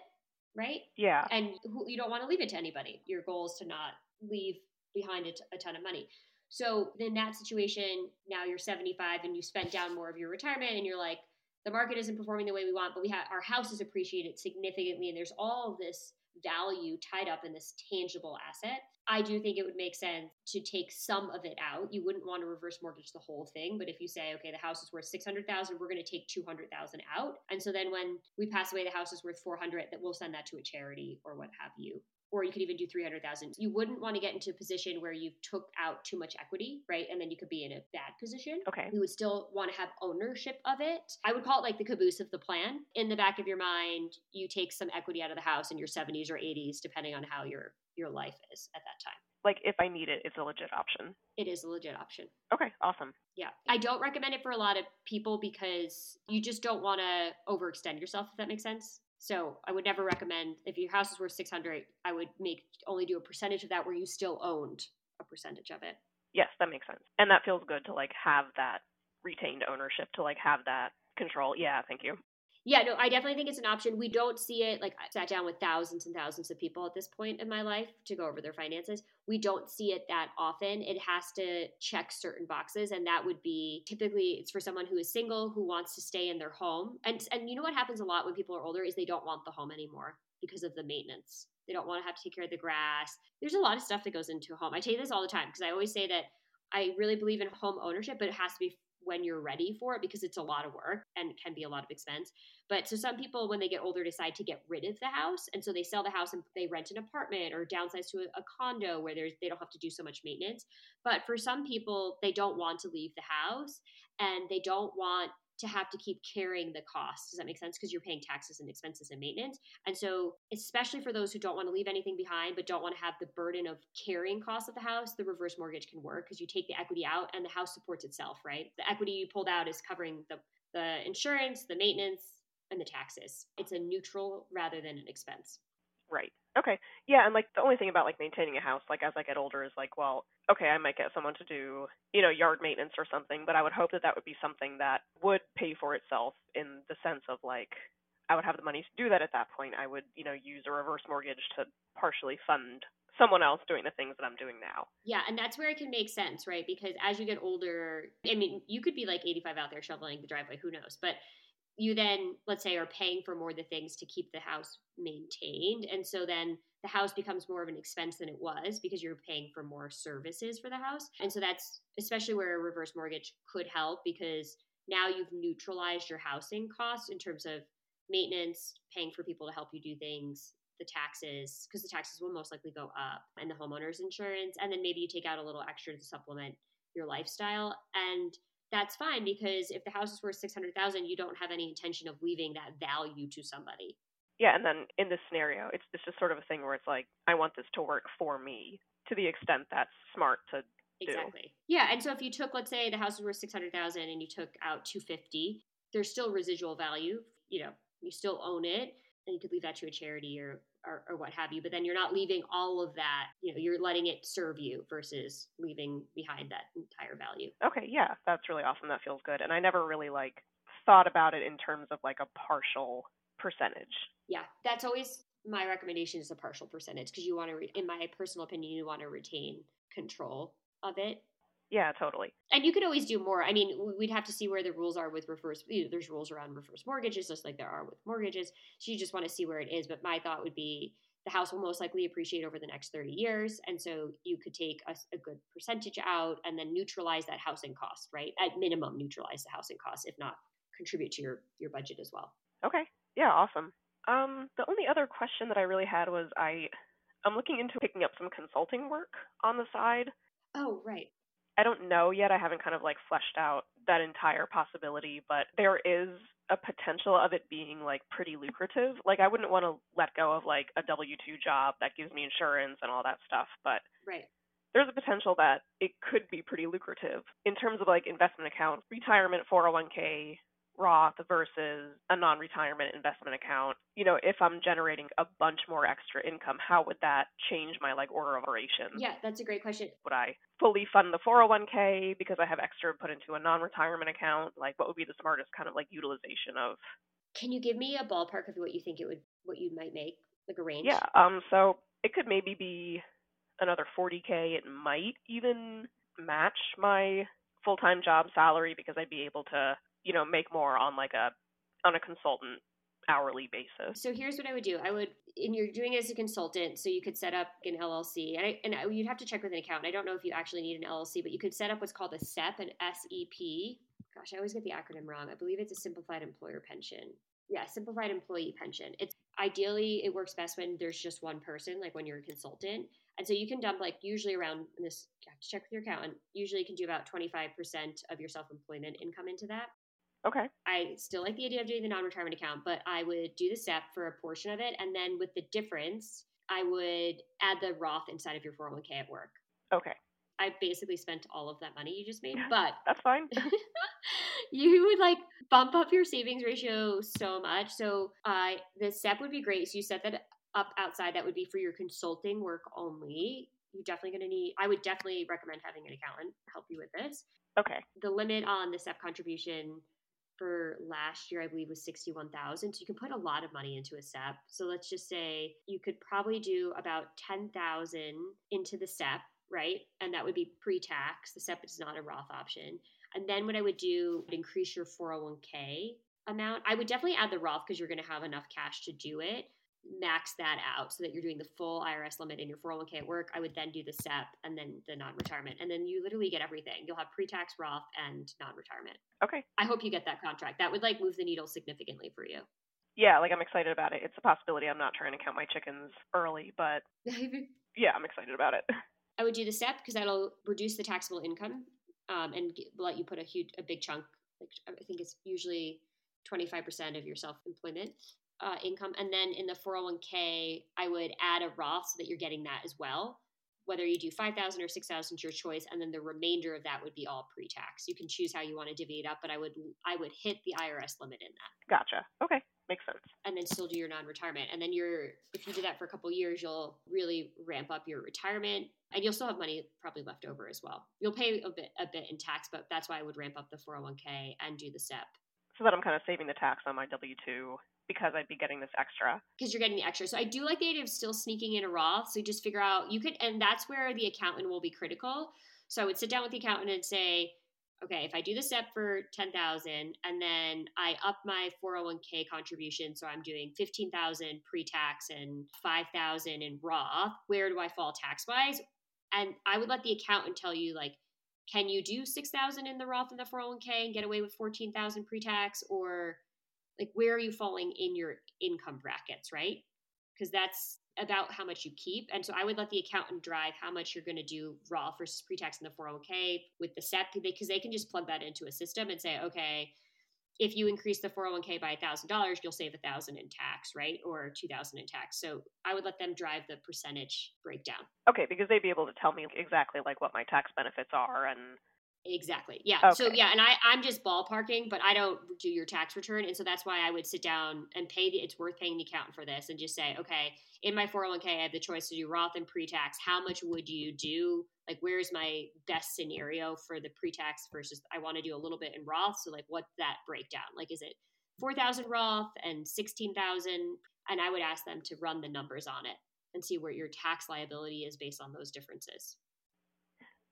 right? Yeah. And you don't want to leave it to anybody. Your goal is to not leave behind a ton of money. So in that situation, now you're 75 and you spent down more of your retirement and you're like, the market isn't performing the way we want, but we have our house is appreciated significantly, and there's all this value tied up in this tangible asset. I do think it would make sense to take some of it out. You wouldn't want to reverse mortgage the whole thing, but if you say, okay, the house is worth 600,000, we're going to take 200,000 out. And so then when we pass away the house is worth 400, that we'll send that to a charity or what have you or you could even do 300,000. You wouldn't want to get into a position where you took out too much equity, right? And then you could be in a bad position. Okay. You would still want to have ownership of it. I would call it like the caboose of the plan. In the back of your mind, you take some equity out of the house in your 70s or 80s depending on how your your life is at that time. Like if I need it, it's a legit option. It is a legit option. Okay, awesome. Yeah. I don't recommend it for a lot of people because you just don't want to overextend yourself if that makes sense. So I would never recommend if your house is worth 600, I would make only do a percentage of that where you still owned a percentage of it. Yes, that makes sense. And that feels good to like have that retained ownership to like have that control. Yeah, thank you. Yeah, no, I definitely think it's an option. We don't see it like I sat down with thousands and thousands of people at this point in my life to go over their finances. We don't see it that often. It has to check certain boxes and that would be typically it's for someone who is single who wants to stay in their home. And and you know what happens a lot when people are older is they don't want the home anymore because of the maintenance. They don't want to have to take care of the grass. There's a lot of stuff that goes into a home. I tell you this all the time because I always say that I really believe in home ownership, but it has to be when you're ready for it because it's a lot of work and can be a lot of expense. But so some people, when they get older, decide to get rid of the house, and so they sell the house and they rent an apartment or downsize to a, a condo where there's they don't have to do so much maintenance. But for some people, they don't want to leave the house and they don't want to have to keep carrying the cost. Does that make sense? Because you're paying taxes and expenses and maintenance. And so, especially for those who don't want to leave anything behind, but don't want to have the burden of carrying costs of the house, the reverse mortgage can work because you take the equity out and the house supports itself, right? The equity you pulled out is covering the, the insurance, the maintenance, and the taxes. It's a neutral rather than an expense. Right. Okay. Yeah, and like the only thing about like maintaining a house, like as I get older, is like, well, okay, I might get someone to do, you know, yard maintenance or something, but I would hope that that would be something that would pay for itself in the sense of like, I would have the money to do that at that point. I would, you know, use a reverse mortgage to partially fund someone else doing the things that I'm doing now. Yeah, and that's where it can make sense, right? Because as you get older, I mean, you could be like 85 out there shoveling the driveway, who knows? But you then let's say are paying for more of the things to keep the house maintained and so then the house becomes more of an expense than it was because you're paying for more services for the house and so that's especially where a reverse mortgage could help because now you've neutralized your housing costs in terms of maintenance paying for people to help you do things the taxes because the taxes will most likely go up and the homeowner's insurance and then maybe you take out a little extra to supplement your lifestyle and that's fine because if the house is worth 600,000 you don't have any intention of leaving that value to somebody. Yeah, and then in this scenario, it's it's just sort of a thing where it's like I want this to work for me to the extent that's smart to do. Exactly. Yeah, and so if you took let's say the house is worth 600,000 and you took out 250, there's still residual value, you know, you still own it and you could leave that to a charity or or, or, what have you. But then you're not leaving all of that. You know, you're letting it serve you versus leaving behind that entire value. Okay, yeah, that's really awesome. That feels good. And I never really like thought about it in terms of like a partial percentage. Yeah, that's always my recommendation is a partial percentage because you want to, re- in my personal opinion, you want to retain control of it yeah, totally. And you could always do more. I mean, we'd have to see where the rules are with reverse. You know, there's rules around reverse mortgages, just like there are with mortgages. So you just want to see where it is. But my thought would be the house will most likely appreciate over the next 30 years. And so you could take a, a, good percentage out and then neutralize that housing cost, right? At minimum, neutralize the housing cost, if not contribute to your, your budget as well. Okay. Yeah, awesome. Um, the only other question that I really had was I, I'm looking into picking up some consulting work on the side. Oh, right. I don't know yet. I haven't kind of like fleshed out that entire possibility, but there is a potential of it being like pretty lucrative. Like I wouldn't want to let go of like a W2 job that gives me insurance and all that stuff, but Right. There's a potential that it could be pretty lucrative in terms of like investment accounts, retirement 401k, Roth versus a non retirement investment account, you know, if I'm generating a bunch more extra income, how would that change my like order of operations? Yeah, that's a great question. Would I fully fund the 401k because I have extra put into a non retirement account? Like, what would be the smartest kind of like utilization of? Can you give me a ballpark of what you think it would, what you might make, like a range? Yeah. Um. So it could maybe be another 40k. It might even match my full time job salary because I'd be able to you know, make more on like a on a consultant hourly basis. So here's what I would do. I would, and you're doing it as a consultant, so you could set up an LLC, and I, and you'd have to check with an accountant. I don't know if you actually need an LLC, but you could set up what's called a SEP, an SEP. Gosh, I always get the acronym wrong. I believe it's a simplified employer pension. Yeah, simplified employee pension. It's ideally it works best when there's just one person, like when you're a consultant. And so you can dump like usually around this you have to check with your accountant. Usually you can do about 25% of your self-employment income into that. Okay. I still like the idea of doing the non-retirement account, but I would do the SEP for a portion of it and then with the difference, I would add the Roth inside of your 401k at work. Okay. I basically spent all of that money you just made, but that's fine. you would like bump up your savings ratio so much. So uh, the SEP would be great. So you set that up outside. That would be for your consulting work only. You're definitely going to need. I would definitely recommend having an accountant help you with this. Okay. The limit on the SEP contribution for last year, I believe, was 61,000. So you can put a lot of money into a SEP. So let's just say you could probably do about 10,000 into the SEP, right? And that would be pre tax. The SEP is not a Roth option. And then what I would do would increase your 401k amount. I would definitely add the Roth because you're going to have enough cash to do it. Max that out so that you're doing the full IRS limit in your 401k at work. I would then do the SEP and then the non retirement. And then you literally get everything. You'll have pre tax Roth and non retirement. Okay. I hope you get that contract. That would like move the needle significantly for you. Yeah, like I'm excited about it. It's a possibility. I'm not trying to count my chickens early, but yeah, I'm excited about it. I would do the SEP because that'll reduce the taxable income um, and get, let you put a huge, a big chunk. Like I think it's usually 25% of your self-employment uh, income, and then in the 401k, I would add a Roth so that you're getting that as well. Whether you do 5,000 or 6,000 is your choice, and then the remainder of that would be all pre-tax. You can choose how you want to divvy it up, but I would I would hit the IRS limit in that. Gotcha. Okay, makes sense. And then still do your non-retirement, and then you're if you do that for a couple years, you'll really ramp up your retirement and you'll still have money probably left over as well. You'll pay a bit a bit in tax, but that's why I would ramp up the 401k and do the SEP. So that I'm kind of saving the tax on my W two because I'd be getting this extra. Because you're getting the extra. So I do like the idea of still sneaking in a Roth. So you just figure out you could, and that's where the accountant will be critical. So I would sit down with the accountant and say, okay, if I do the SEP for 10,000 and then I up my 401k contribution, so I'm doing 15,000 pre-tax and 5,000 in Roth, where do I fall tax-wise? and I would let the accountant tell you like, can you do six thousand in the Roth and the 401k and get away with fourteen thousand pre tax, or like where are you falling in your income brackets, right? Because that's about how much you keep. And so I would let the accountant drive how much you're going to do Roth versus pre tax in the 401k with the SEP because they can just plug that into a system and say, okay, if you increase the 401k by $1000 you'll save 1000 in tax right or 2000 in tax so i would let them drive the percentage breakdown okay because they'd be able to tell me exactly like what my tax benefits are and Exactly. Yeah. Okay. So yeah, and I I'm just ballparking, but I don't do your tax return, and so that's why I would sit down and pay the. It's worth paying the accountant for this, and just say, okay, in my 401k, I have the choice to do Roth and pre-tax. How much would you do? Like, where's my best scenario for the pre-tax versus I want to do a little bit in Roth. So like, what's that breakdown? Like, is it four thousand Roth and sixteen thousand? And I would ask them to run the numbers on it and see where your tax liability is based on those differences.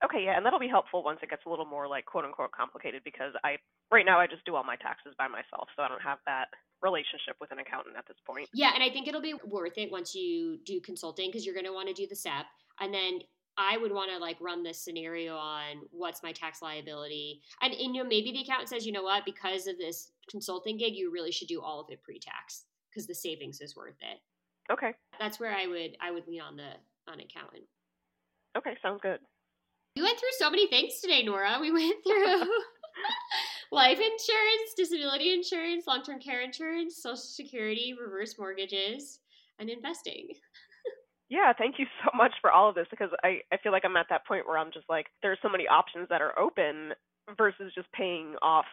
Okay, yeah, and that'll be helpful once it gets a little more like quote unquote complicated because I right now I just do all my taxes by myself, so I don't have that relationship with an accountant at this point. Yeah, and I think it'll be worth it once you do consulting because you're going to want to do the SEP and then I would want to like run this scenario on what's my tax liability. And, and you know maybe the accountant says, "You know what, because of this consulting gig, you really should do all of it pre-tax because the savings is worth it." Okay. That's where I would I would lean on the on accountant. Okay, sounds good. We went through so many things today, Nora. We went through life insurance, disability insurance, long term care insurance, social security, reverse mortgages, and investing. yeah, thank you so much for all of this because I, I feel like I'm at that point where I'm just like, there's so many options that are open versus just paying off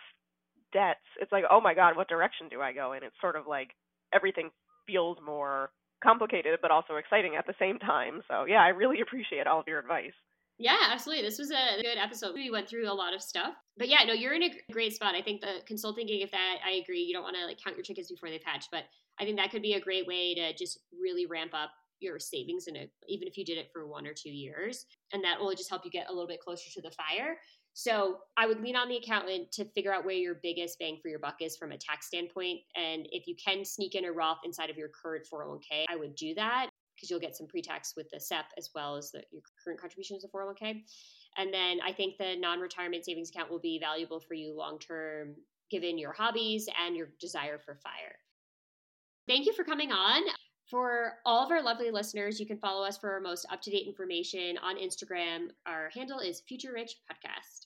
debts. It's like, oh my God, what direction do I go in? It's sort of like everything feels more complicated but also exciting at the same time. So, yeah, I really appreciate all of your advice. Yeah, absolutely. This was a good episode. We went through a lot of stuff. But yeah, no, you're in a great spot. I think the consulting gig, if that, I agree. You don't want to like count your chickens before they've hatched, but I think that could be a great way to just really ramp up your savings in it, even if you did it for one or two years. And that will just help you get a little bit closer to the fire. So I would lean on the accountant to figure out where your biggest bang for your buck is from a tax standpoint. And if you can sneak in a Roth inside of your current 401k, I would do that because you'll get some pre-tax with the SEP as well as the, your current contributions to 401k. And then I think the non-retirement savings account will be valuable for you long term, given your hobbies and your desire for fire. Thank you for coming on. For all of our lovely listeners, you can follow us for our most up to date information on Instagram. Our handle is Future Rich Podcast.